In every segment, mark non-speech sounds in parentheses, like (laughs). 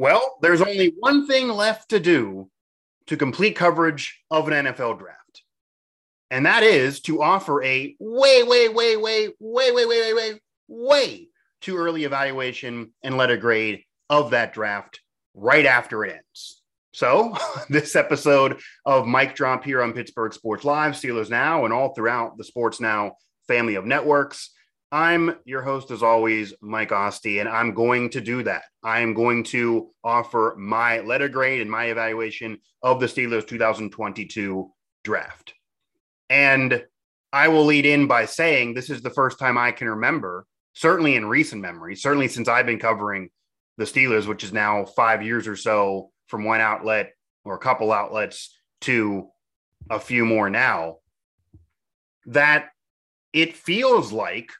Well, there's only one thing left to do to complete coverage of an NFL draft. And that is to offer a way, way, way, way, way, way, way, way, way, way too early evaluation and letter grade of that draft right after it ends. So, (laughs) this episode of Mic Drop here on Pittsburgh Sports Live, Steelers Now, and all throughout the Sports Now family of networks. I'm your host, as always, Mike Asti, and I'm going to do that. I am going to offer my letter grade and my evaluation of the Steelers 2022 draft. And I will lead in by saying this is the first time I can remember, certainly in recent memory, certainly since I've been covering the Steelers, which is now five years or so from one outlet or a couple outlets to a few more now, that it feels like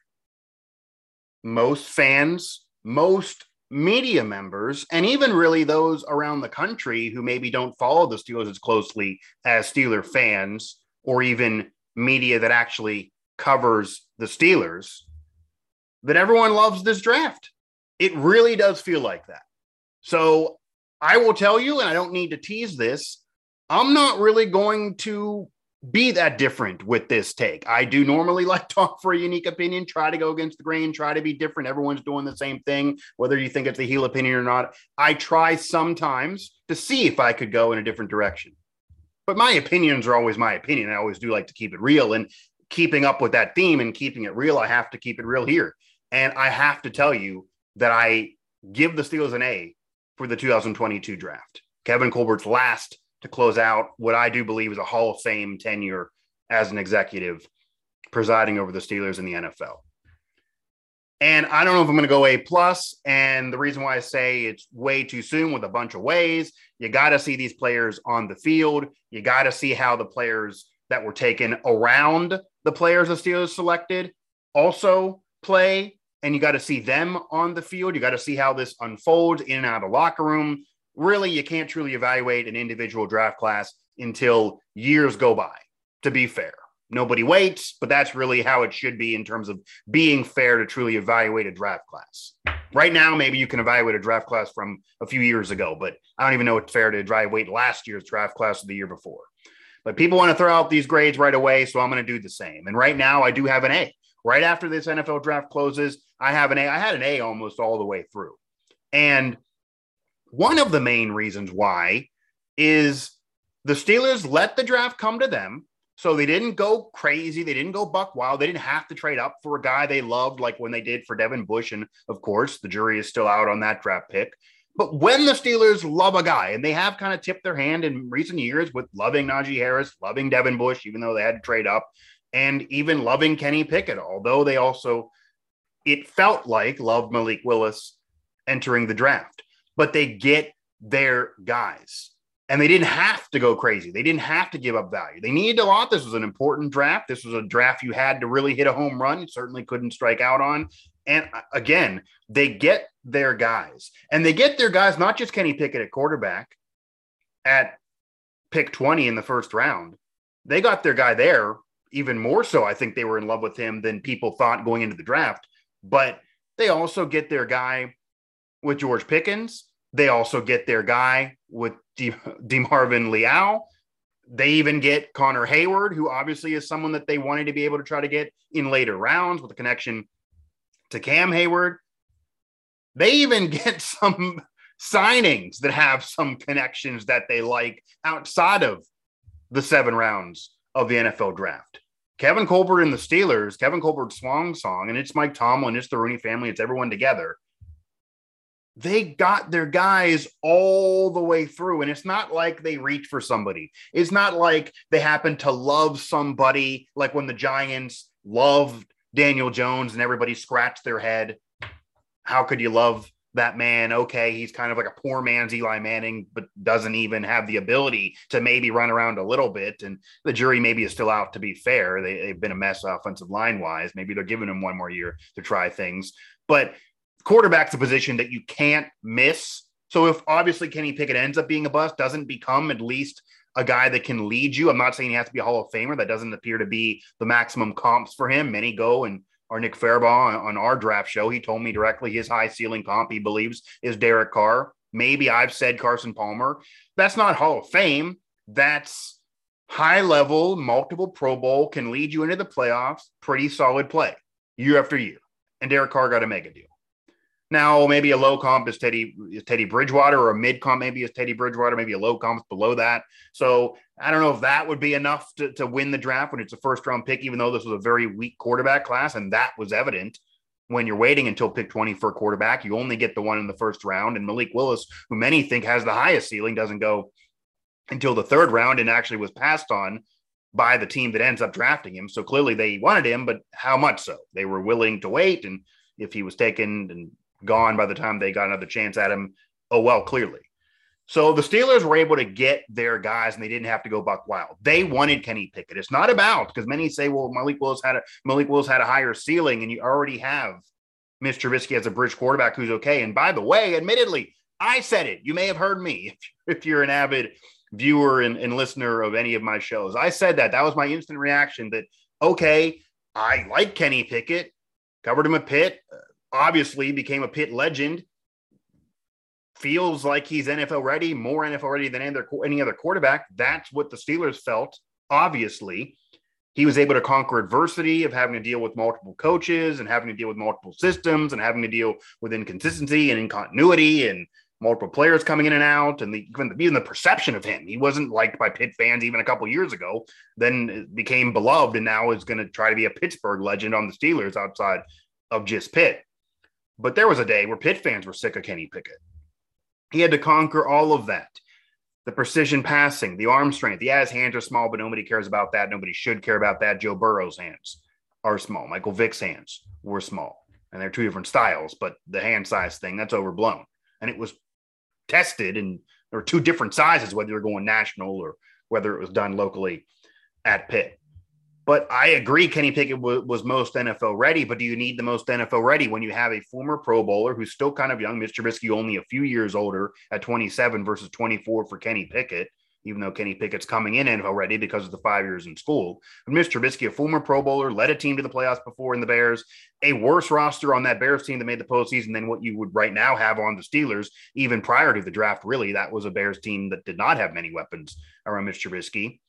most fans, most media members, and even really those around the country who maybe don't follow the Steelers as closely as Steeler fans or even media that actually covers the Steelers, that everyone loves this draft. It really does feel like that. So I will tell you, and I don't need to tease this, I'm not really going to be that different with this take. I do normally (laughs) like talk for a unique opinion, try to go against the grain, try to be different. Everyone's doing the same thing, whether you think it's the heel opinion or not. I try sometimes to see if I could go in a different direction. But my opinions are always my opinion. I always do like to keep it real. And keeping up with that theme and keeping it real, I have to keep it real here. And I have to tell you that I give the Steelers an A for the 2022 draft. Kevin Colbert's last to close out what I do believe is a Hall of Fame tenure as an executive presiding over the Steelers in the NFL. And I don't know if I'm going to go A plus. And the reason why I say it's way too soon with a bunch of ways, you got to see these players on the field. You got to see how the players that were taken around the players the Steelers selected also play. And you got to see them on the field. You got to see how this unfolds in and out of the locker room really you can't truly evaluate an individual draft class until years go by, to be fair. Nobody waits, but that's really how it should be in terms of being fair to truly evaluate a draft class. Right now, maybe you can evaluate a draft class from a few years ago, but I don't even know it's fair to evaluate last year's draft class or the year before. But people want to throw out these grades right away, so I'm going to do the same. And right now, I do have an A. Right after this NFL draft closes, I have an A. I had an A almost all the way through. And one of the main reasons why is the Steelers let the draft come to them. So they didn't go crazy. They didn't go buck wild. They didn't have to trade up for a guy they loved, like when they did for Devin Bush. And of course, the jury is still out on that draft pick. But when the Steelers love a guy, and they have kind of tipped their hand in recent years with loving Najee Harris, loving Devin Bush, even though they had to trade up, and even loving Kenny Pickett, although they also, it felt like, loved Malik Willis entering the draft but they get their guys. And they didn't have to go crazy. They didn't have to give up value. They needed a lot. This was an important draft. This was a draft you had to really hit a home run. You certainly couldn't strike out on. And uh, again, they get their guys. And they get their guys, not just Kenny Pickett at quarterback at pick 20 in the first round. They got their guy there even more so. I think they were in love with him than people thought going into the draft. But they also get their guy with George Pickens. They also get their guy with D- (laughs) DeMarvin Leal. They even get Connor Heyward, who obviously is someone that they wanted to be able to try to get in later rounds with a connection to Cam Heyward. They even (laughs) get some signings that have some connections that they like outside of the seven rounds of the NFL draft. Kevin Colbert and the Steelers, Kevin Colbert's swan song, and it's Mike Tomlin, it's the Rooney family, it's everyone together they got their guys all the way through. And it's not like they reach for somebody. It's not like they happen to love somebody, like when the Giants loved Daniel Jones and everybody scratched their head. How could you love that man? Okay, he's kind of like a poor man's Eli Manning, but doesn't even have the ability to maybe run around a little bit. And the jury maybe is still out to be fair. They, have been a mess offensive line wise. Maybe they're giving him one more year to try things. But quarterback's a position that you can't miss. So if obviously Kenny Pickett ends up being a bust, doesn't become at least a guy that can lead you. I'm not saying he has to be a Hall of Famer. That doesn't appear to be the maximum comps for him. Many go and our Nick Farabaugh on, on our draft show, he told me directly his high ceiling comp he believes is Derek Carr. Maybe I've said Carson Palmer. That's not Hall of Fame. That's high level, multiple Pro Bowl can lead you into the playoffs. Pretty solid play year after year. And Derek Carr got a mega deal. Now, maybe a low comp is Teddy is Teddy Bridgewater, or a mid comp maybe is Teddy Bridgewater, maybe a low comp below that. So I don't know if that would be enough to, to win the draft when it's a first round pick, even though this was a very weak quarterback class, and that was evident when you're waiting until pick 20 for a quarterback. You only get the one in the first round, and Malik Willis, who many think has the highest ceiling, doesn't go until the third round and actually was passed on by the team that ends up drafting him. So clearly they wanted him, but how much so? They were willing to wait, and if he was taken and gone by the time they got another chance at him. Oh, well, clearly. So the Steelers were able to get their guys and they didn't have to go buck wild. They wanted Kenny Pickett. It's not about because many say, well, Malik Willis had a Malik Willis had a higher ceiling, and you already have Mr. Trubisky as a bridge quarterback who's okay. And by the way, admittedly, I said it. You may have heard me (laughs) if, you're an avid viewer and, and listener of any of my shows. I said that. That was my instant reaction that, okay, I like Kenny Pickett, covered him a Pitt obviously became a Pitt legend. Feels like he's NFL ready, more NFL ready than any other, any other quarterback. That's what the Steelers felt. Obviously, he was able to conquer adversity of having to deal with multiple coaches and having to deal with multiple systems and having to deal with inconsistency and incontinuity and multiple players coming in and out and the, even, the, even the perception of him. He wasn't liked by Pitt fans even a couple years ago, then became beloved and now is going to try to be a Pittsburgh legend on the Steelers outside of just Pitt. But there was a day where Pitt fans were sick of Kenny Pickett. He had to conquer all of that the precision passing, the arm strength. Yeah, his hands are small, but nobody cares about that. Nobody should care about that. Joe Burrow's hands are small. Michael Vick's hands were small. And they're two different styles, but the hand size thing, that's overblown. And it was tested, and there were two different sizes, whether you're going national or whether it was done locally at Pitt. But I agree, Kenny Pickett w- was most NFL ready. But do you need the most NFL ready when you have a former Pro Bowler who's still kind of young? Mitch Trubisky only a few years older at 27 versus 24 for Kenny Pickett, even though Kenny Pickett's coming in NFL ready because of the five years in school. But Mitch Trubisky, a former Pro Bowler, led a team to the playoffs before in the Bears, a worse roster on that Bears team that made the postseason than what you would right now have on the Steelers, even prior to the draft. Really, that was a Bears team that did not have many weapons around Mitch Trubisky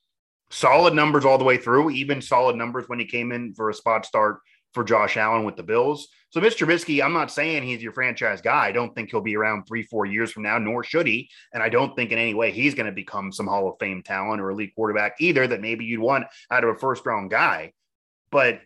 solid numbers all the way through, even solid numbers when he came in for a spot start for Josh Allen with the Bills. So, Mr. Trubisky, I'm not saying he's your franchise guy. I don't think he'll be around three, four years from now, nor should he. And I don't think in any way he's going to become some Hall of Fame talent or elite quarterback either that maybe you'd want out of a first round guy. But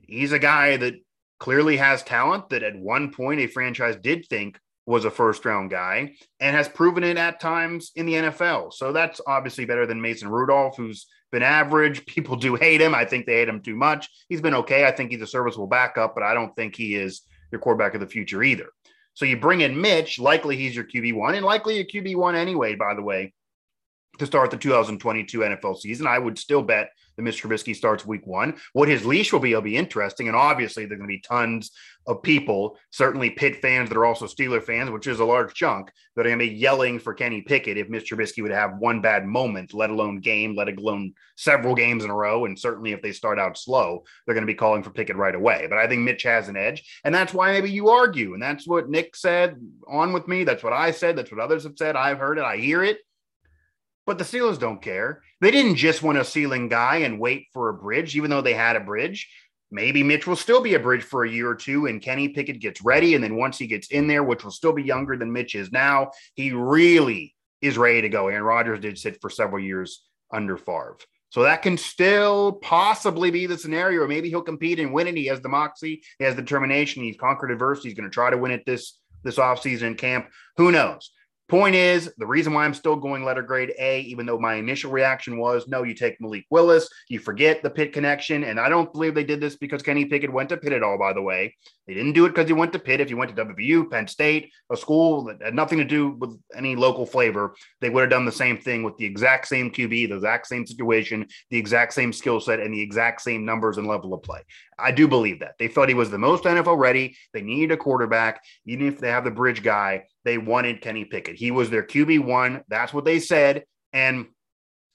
he's a guy that clearly has talent that at one point a franchise did think was a first round guy and has proven it at times in the NFL. So that's obviously better than Mason Rudolph, who's been average. (laughs) People do hate him. I think they hate him too much. He's been okay. I think he's a serviceable backup, but I don't think he is your quarterback of the future either. So you bring in Mitch, likely he's your QB1 and likely a QB1 anyway, by the way, to start the 2022 NFL season. I would still bet that Mr. Trubisky starts week one. What his leash will be will be interesting. And obviously, there are going to be tons of people, certainly Pitt fans that are also Steeler fans, which is a large chunk, that are going to be yelling for Kenny Pickett if Mr. Trubisky would have one bad moment, let alone game, let alone several games in a row. And certainly if they start out slow, they're going to be calling for Pickett right away. But I think Mitch has an edge. And that's why maybe you argue. And that's what Nick said on with me. That's what I said. That's what others have said. I've heard it. I hear it. But the Steelers don't care. They didn't just want a ceiling guy and wait for a bridge, even though they had a bridge. Maybe Mitch will still be a bridge for a year or two, and Kenny Pickett gets ready. And then once he gets in there, which will still be younger than Mitch is now, he really is ready to go. Aaron Rodgers did sit for several years under Favre. So that can still possibly be the scenario. Maybe he'll compete and win it. He has the moxie, he has determination, he's conquered adversity. He's going to try to win it this this offseason camp. Who knows? Point is, the reason why I'm still going letter grade A, even though my initial reaction was no, you take Malik Willis, you forget the Pitt connection. And I don't believe they did this because Kenny Pickett went to Pitt at all, by the way. They didn't do it because he went to Pitt. If he went to WVU, Penn State, a school that had nothing to do with any local flavor, they would have done the same thing with the exact same QB, the exact same situation, the exact same skill set, and the exact same numbers and level of play. I do believe that. They felt he was the most NFL ready. They needed a quarterback. Even if they have the bridge guy, they wanted Kenny Pickett. He was their QB1. That's what they said. And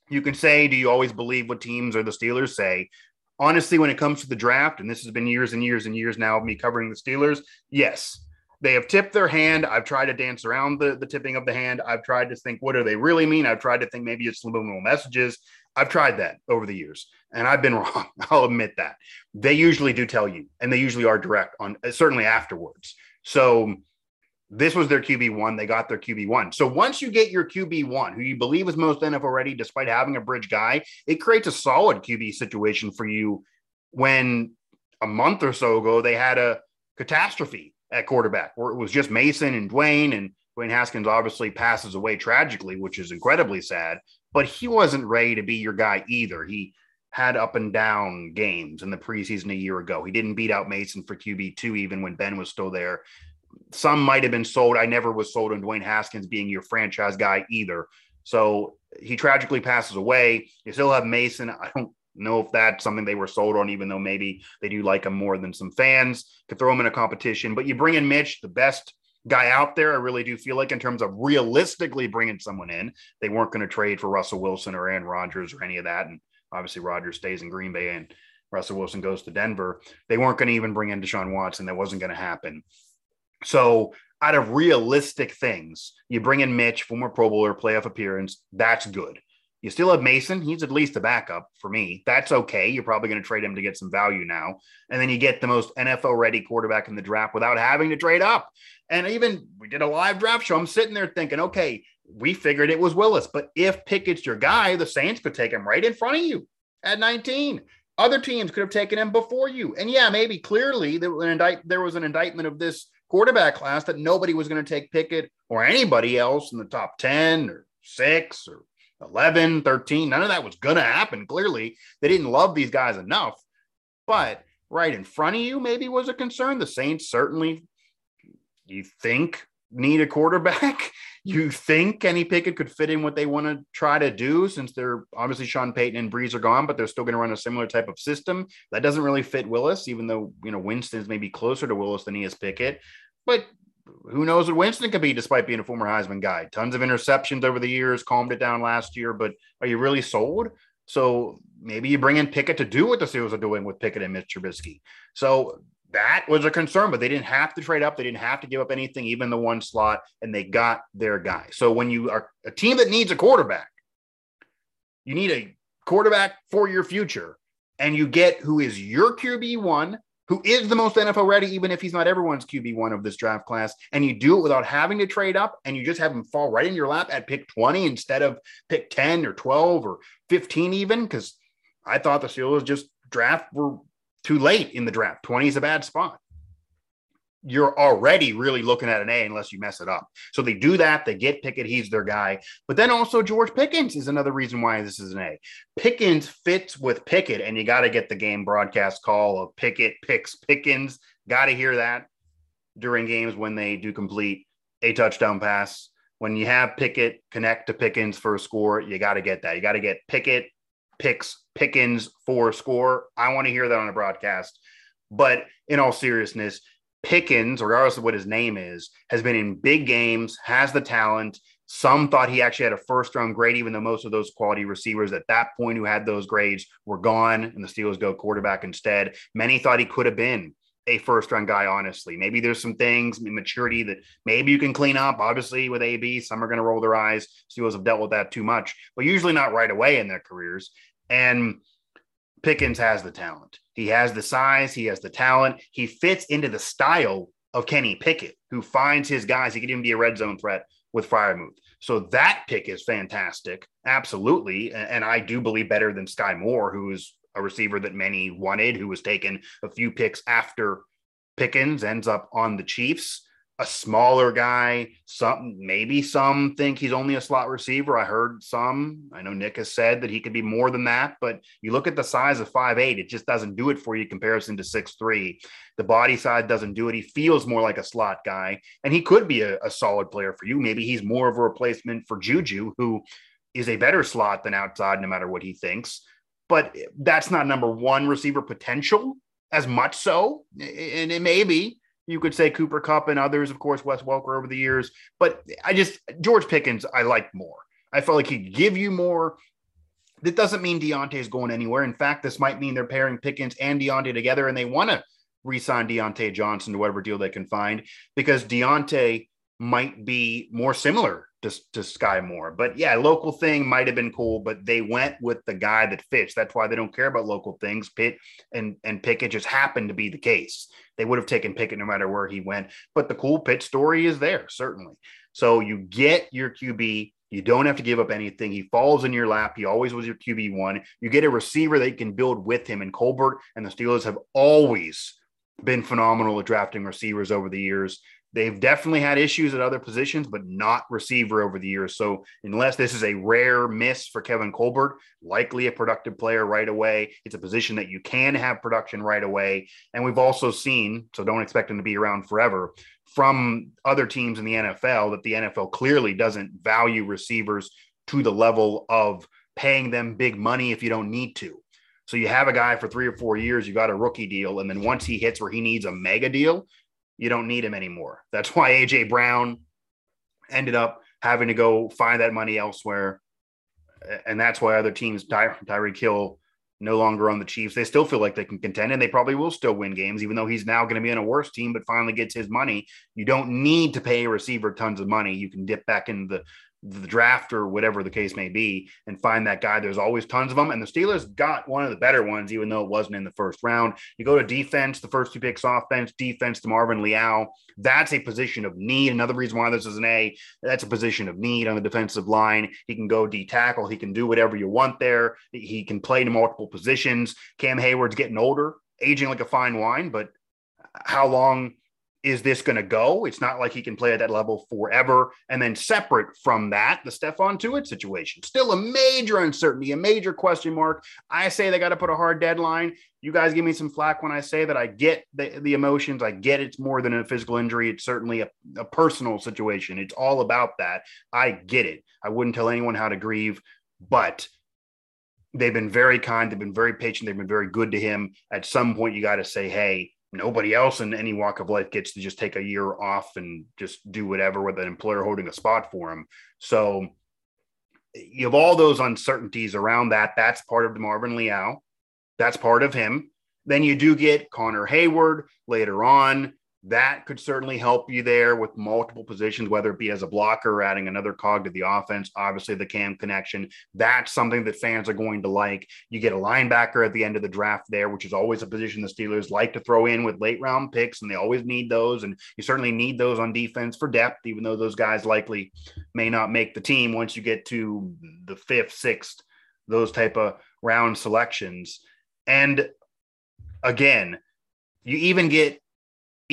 you can say, do you always believe what teams or the Steelers say? Honestly, when it comes to the draft, and this has been years and years and years now of me covering the Steelers, yes. they have tipped their hand. I've tried to dance around the, the tipping of the hand. I've tried to think, what do they really mean? I've tried to think maybe it's subliminal messages. I've tried that over the years and I've been (laughs) wrong. I'll admit that. They usually do tell you and they usually are direct on certainly afterwards. So this was their QB1. They got their QB1. So once you get your QB1, who you believe is most NFL ready, despite having a bridge guy, it creates a solid QB situation for you when a month or so ago they had a catastrophe at quarterback where it was just Mason and Dwayne and Dwayne Haskins obviously passes away tragically, which is incredibly sad, but he wasn't ready to be your guy either. He had up and down games in the preseason a year ago. He didn't beat out Mason for QB2 even when Ben was still there. Some might have been sold. I never was sold on Dwayne Haskins being your franchise guy either. So he tragically passes away. You still have Mason. I don't know if that's something they were sold on, even though maybe they do like him more than some fans. Could throw him in a competition, but you bring in Mitch, the best guy out there. I really do feel like, in terms of realistically bringing someone in, they weren't going to trade for Russell Wilson or Aaron Rodgers or any of that. And obviously, Rodgers stays in Green Bay and Russell Wilson goes to Denver. They weren't going to even bring in Deshaun Watson. That wasn't going to happen. So, out of realistic things, you bring in Mitch, former Pro Bowler, playoff appearance. That's good. You still have Mason. He's at least a backup for me. That's okay. You're probably going to trade him to get some value now. And then you get the most NFL ready quarterback in the draft without having to trade up. And even we did a live draft show. I'm sitting there thinking, okay, we figured it was Willis. But if Pickett's your guy, the Saints could take him right in front of you at 19. Other teams could have taken him before you. And yeah, maybe clearly there was an, indict- there was an indictment of this quarterback class that nobody was going to take Pickett or anybody else in the top 10 or six or 11, 13. None of that was going to happen. Clearly, they didn't love these guys enough. But right in front of you, maybe was a concern. The Saints certainly, you think, need a quarterback. (laughs) you think Kenny Pickett could fit in what they want to try to do since they're obviously Sean Payton and Brees are gone, but they're still going to run a similar type of system. That doesn't really fit Willis, even though, you know, Winston's maybe closer to Willis than he is Pickett. But who knows what Winston could be despite being a former Heisman guy. Tons of interceptions over the years, calmed it down last year, but are you really sold? So maybe you bring in Pickett to do what the Steelers are doing with Pickett and Mitch Trubisky. So that was a concern, but they didn't have to trade up. They didn't have to give up anything, even the one slot, and they got their guy. So when you are a team that needs a quarterback, you need a quarterback for your future, and you get who is your QB one who is the most NFL ready, even if he's not everyone's QB1 of this draft class, and you do it without having to trade up and you just have him fall right in your lap at pick 20 instead of pick 10 or 12 or 15, even because I thought the Steelers just draft were too late in the draft. 20 is a bad spot you're already really looking at an A unless you mess it up. So they do that. They get Pickett. He's their guy. But then also George Pickens is another reason why this is an A. Pickens fits with Pickett, and you got to get the game broadcast call of Pickett picks Pickens. Got to hear that during games when they do complete a touchdown pass. When you have Pickett connect to Pickens for a score, you got to get that. You got to get Pickett picks Pickens for score. I want to hear that on a broadcast. But in all seriousness, Pickens, regardless of what his name is, has been in big games, has the talent. Some thought he actually had a first round grade, even though most of those quality receivers at that point who had those grades were gone and the Steelers go quarterback instead. Many thought he could have been a first round guy, honestly. Maybe there's some things, maturity that maybe you can clean up. Obviously, with AB, some are going to roll their eyes. Steelers have dealt with that too much, but usually not right away in their careers. And Pickens has the talent. He has the size, he has the talent. He fits into the style of Kenny Pickett, who finds his guys. He could even be a red zone threat with Freiermuth. So that pick is fantastic. Absolutely. And I do believe better than Sky Moore, who is a receiver that many wanted, who was taken a few picks after Pickens, ends up on the Chiefs a smaller guy. Some maybe some think he's only a slot receiver. I heard some. I know Nick has said that he could be more than that, but you look at the size of five eight, it just doesn't do it for you comparison to six three. The body side doesn't do it. He feels more like a slot guy, and he could be a, a solid player for you. Maybe he's more of a replacement for Juju, who is a better slot than outside, no matter what he thinks. But that's not number one receiver potential as much so, and it may be you could say Cooper Kupp and others, of course, Wes Welker over the years. But I just, George Pickens, I like more. I felt like he'd give you more. That doesn't mean Diontae is going anywhere. In fact, this might mean they're pairing Pickens and Diontae together and they want to re-sign Diontae Johnson to whatever deal they can find because Diontae might be more similar to, to Skyy Moore. But yeah, local thing might have been cool, but they went with the guy that fits. That's why they don't care about local things. Pitt and and Pickett just happened to be the case. They would have taken Pickett no matter where he went. But the cool Pitt story is there, certainly. So you get your QB. You don't have to give up anything. He falls in your lap. He always was your QB one. You get a receiver that you can build with him. And Colbert and the Steelers have always been phenomenal at drafting receivers over the years. They've definitely had issues at other positions, but not receiver over the years. So, unless this is a rare miss for Kevin Colbert, likely a productive player right away, it's a position that you can have production right away. And we've also seen, so don't expect him to be around forever, from other teams in the NFL that the NFL clearly doesn't value receivers to the level of paying them big money if you don't need to. So you have a guy for three or four years, you got a rookie deal, and then once he hits where he needs a mega deal, you don't need him anymore. That's why AJ Brown ended up having to go find that money elsewhere. And that's why other teams, Ty- Tyreek Hill, no longer on the Chiefs. They still feel like they can contend and they probably will still win games, even though he's now going to be on a worse team, but finally gets his money. You don't need to pay a receiver tons of money. You can dip back into the the draft or whatever the case may be and find that guy. There's always tons of them. And the Steelers got one of the better ones, even though it wasn't in the first round. You go to defense, the first two picks offense, defense DeMarvin Leal. That's a position of need. Another reason why this is an A, that's a position of need on the defensive line. He can go D tackle. He can do whatever you want there. He can play to multiple positions. Cam Heyward's getting older, aging like a fine wine, but how long is this going to go? It's not like he can play at that level forever. And then separate from that, the Stephon Tuitt situation, still a major uncertainty, a major question mark. I say they got to put a hard deadline. You guys give me some flack when I say that I get the, the emotions. I get it's more than a physical injury. It's certainly a, a personal situation. It's all about that. I get it. I wouldn't tell anyone how to grieve, but they've been very kind. They've been very patient. They've been very good to him. At some point, you got to say, hey, nobody else in any walk of life gets to just take a year off and just do whatever with an employer holding a spot for him. So you have all those uncertainties around that. That's part of Marvin Leal. That's part of him. Then you do get Connor Heyward later on that could certainly help you there with multiple positions, whether it be as a blocker or adding another cog to the offense. Obviously, the cam connection, that's something that fans are going to like. You get a linebacker at the end of the draft there, which is always a position the Steelers like to throw in with late round picks, and they always need those. And you certainly need those on defense for depth, even though those guys likely may not make the team once you get to the fifth, sixth, those type of round selections. And again, you even get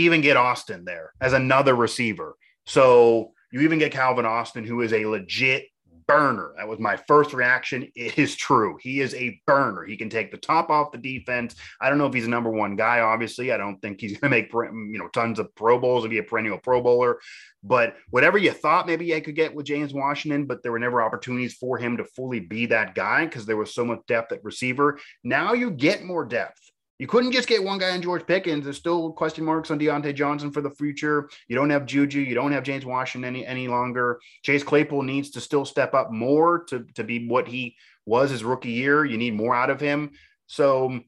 even get Austin there as another receiver. So you even get Calvin Austin, who is a legit burner. That was my first reaction. It is true. He is a burner. He can take the top off the defense. I don't know if he's a number one guy. Obviously, I don't think he's (laughs) going to make you know tons of Pro Bowls and be a perennial Pro Bowler. But whatever you thought maybe I could get with James Washington, but there were never opportunities for him to fully be that guy because there was so much depth at receiver. Now you get more depth. You couldn't just get one guy in George Pickens. There's still question marks on Diontae Johnson for the future. You don't have Juju. You don't have James Washington any, any longer. Chase Claypool needs to still step up more to, to be what he was his rookie year. You need more out of him. So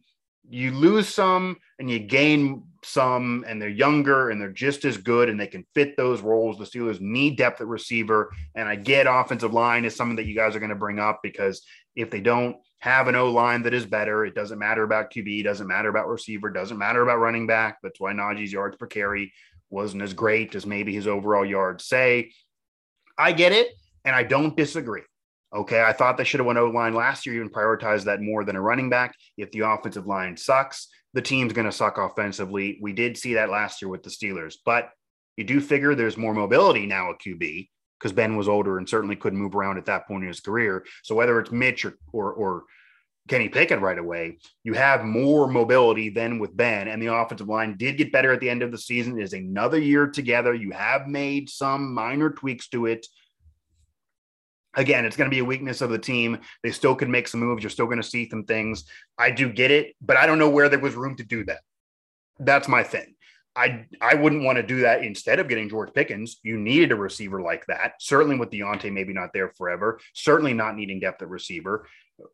you lose some and you gain some, and they're younger and they're just as good and they can fit those roles. The Steelers need depth at receiver. And I get offensive line is something that you guys are going to bring up because if they don't, have an O line that is better. It doesn't matter about QB, doesn't matter about receiver, doesn't matter about running back. That's why Najee's yards per carry wasn't as great as maybe his overall yards say. I get it, and I don't disagree. Okay, I thought they should have went O line last year, even prioritized that more than a running back. If the offensive line sucks, the team's going to suck offensively. We did see that last year with the Steelers, but you do figure there's more mobility now at QB because Ben was older and certainly couldn't move around at that point in his career. So whether it's Mitch or, or, or Kenny Pickett right away, you have more mobility than with Ben. And the offensive line did get better at the end of the season. It is another year together. You have made some minor tweaks to it. Again, it's going to be a weakness of the team. They still can make some moves. You're still going to see some things. I do get it, but I don't know where there was room to do that. That's my thing. I I wouldn't want to do that instead of getting George Pickens. You needed a receiver like that. Certainly with Diontae maybe not there forever. Certainly not needing depth at receiver.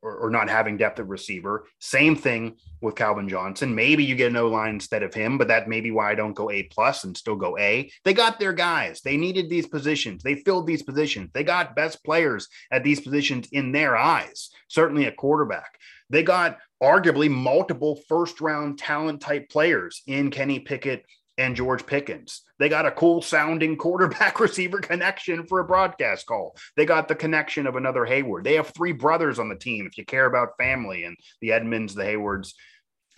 Or, or, not having depth at receiver. Same thing with Calvin Johnson. Maybe you get an O line instead of him, but that may be why I don't go A plus and still go A. They got their guys. They needed these positions. They filled these positions. They got best players at these positions in their eyes. Certainly a quarterback. They got arguably multiple first round talent type players in Kenny Pickett and George Pickens. They got a cool sounding (laughs) quarterback receiver connection for a broadcast call. They got the connection of another Heyward. They have three brothers on the team if you care about family and the Edmunds, the Heywards,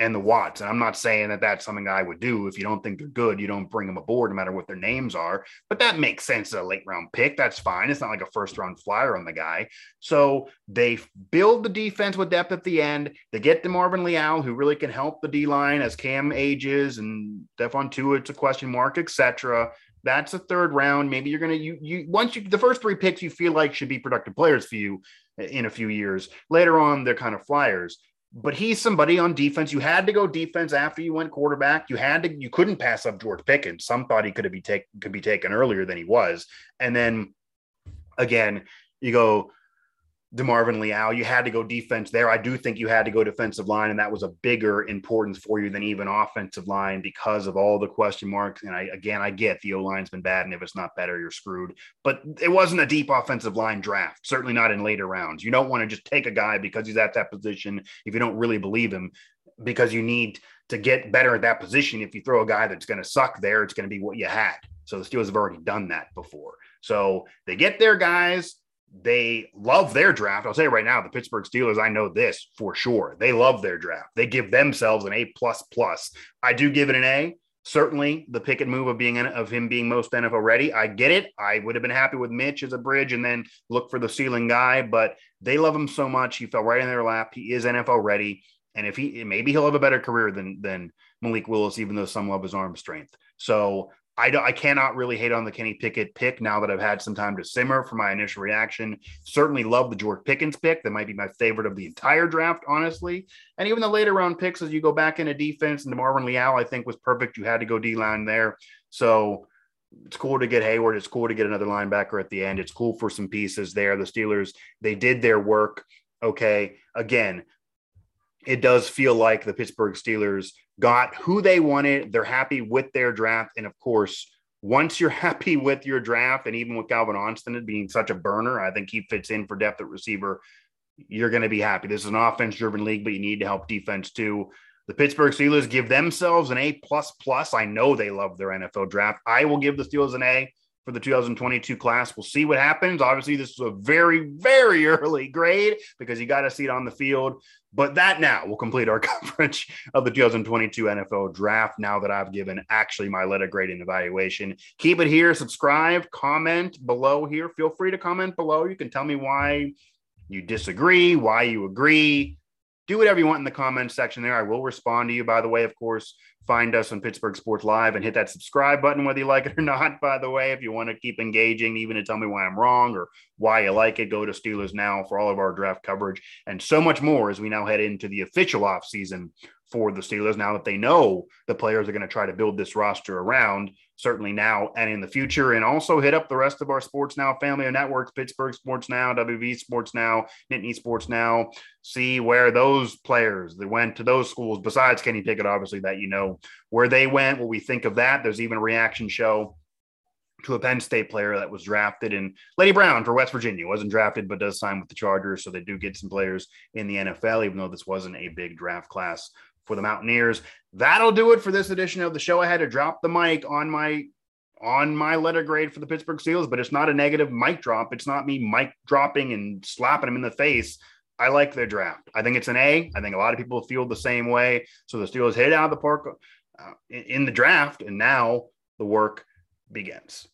and the Watts. And I'm not saying that that's something I would do. If you don't think they're good, you don't bring them aboard, no matter what their names are. But that makes sense a late round pick. That's fine. It's not like a first round flyer on the guy. So they build the defense with depth at the end. They get DeMarvin Leal, who really can help the D line as Cam ages and Defon Stephon Tuitt's a question mark, etc. That's a third round. Maybe you're gonna you you once you the first three picks you feel like should be productive players for you eh, in a few years. Later on, they're kind of flyers but he's somebody on defense. You had to go defense after you went quarterback. You had to, you couldn't pass up George Pickens. Some thought he could be taken, could be taken earlier than he was. And then again, you go DeMarvin Leal, you had to go defense there. I do think you had to go defensive line, and that was a bigger importance for you than even offensive line because of all the question marks. And I again, I get the O line's been bad, and if it's not better, you're screwed. But it wasn't a deep offensive line draft, certainly not in later rounds. You don't want to just take a guy because he's at that position if you don't really believe him, because you need to get better at that position. If you throw a guy that's going to suck there, it's going to be what you had. So the Steelers have already done that before. So they get their guys they love their draft. I'll say right now, the Pittsburgh Steelers, I know this for sure. They love their draft. They give themselves an A plus plus. I do give it an A. Certainly, the pick and move of being of him being most NFL ready. I get it. I would have been happy with Mitch as a bridge and then look for the ceiling guy, but they love him so much. He fell right in their lap. He is NFL ready, and if he maybe he'll have a better career than than Malik Willis, even though some love his arm strength. So I, don't, I cannot really hate on the Kenny Pickett pick now that I've had some time to simmer for my initial reaction. Certainly love the George Pickens pick. That might be my favorite of the entire draft, honestly. And even the later round picks, as you go back into defense, and DeMarvin Leal, I think was perfect. You had to go D line there. So it's cool to get Heyward. It's cool to get another linebacker at the end. It's cool for some pieces there. The Steelers, they did their work. Okay. Again, it does feel like the Pittsburgh Steelers got who they wanted. They're happy with their draft. And of course, once you're (laughs) happy with your draft, and even with Calvin Austin being such a burner, I think he fits in for depth at receiver. You're going to be happy. This is an offense driven league, but you need to help defense too. The Pittsburgh Steelers give themselves an A plus plus. I know they love their NFL draft. I will give the Steelers an A for the 2022 class. We'll see what happens. Obviously, this is a very, very (laughs) early grade because you got to see it on the field. But that now will complete our (laughs) coverage of the 2022 NFL draft. Now that I've given actually my letter grading evaluation, keep it here. Subscribe, comment below here. Feel free to comment below. You can tell me why you disagree, why you agree. Do whatever you want in the comments section there. I will respond to you, by the way, of course find us on Pittsburgh Sports Live and hit that subscribe button, whether you like it or (laughs) not. By the way, if you want to keep engaging, even to tell me why I'm wrong or why you like it, go to Steelers Now for all of our draft coverage and so much more as we now head into the official offseason for the Steelers now that they know the players are going to try to build this roster around, certainly now and in the future. And also hit up the rest of our Sports Now family of networks Pittsburgh Sports Now, WV Sports Now, Nittany Sports Now. See where those players that went to those schools, besides Kenny Pickett, obviously, that you know where they went, what we think of that. There's even a reaction show to a Penn State player that was drafted in Leddie Brown for West Virginia. Wasn't drafted, but does sign with the Chargers. So they do get some players in the NFL, even though this wasn't a big draft class for the Mountaineers. That'll do it for this edition of the show. I had to drop the mic on my on my letter grade for the Pittsburgh Steelers, but it's not a negative mic drop. It's not me mic dropping and slapping them in the face. I like their draft. I think it's an A. I think a lot of people feel the same way. So the Steelers hit out of the park uh, in the draft, and now the work begins.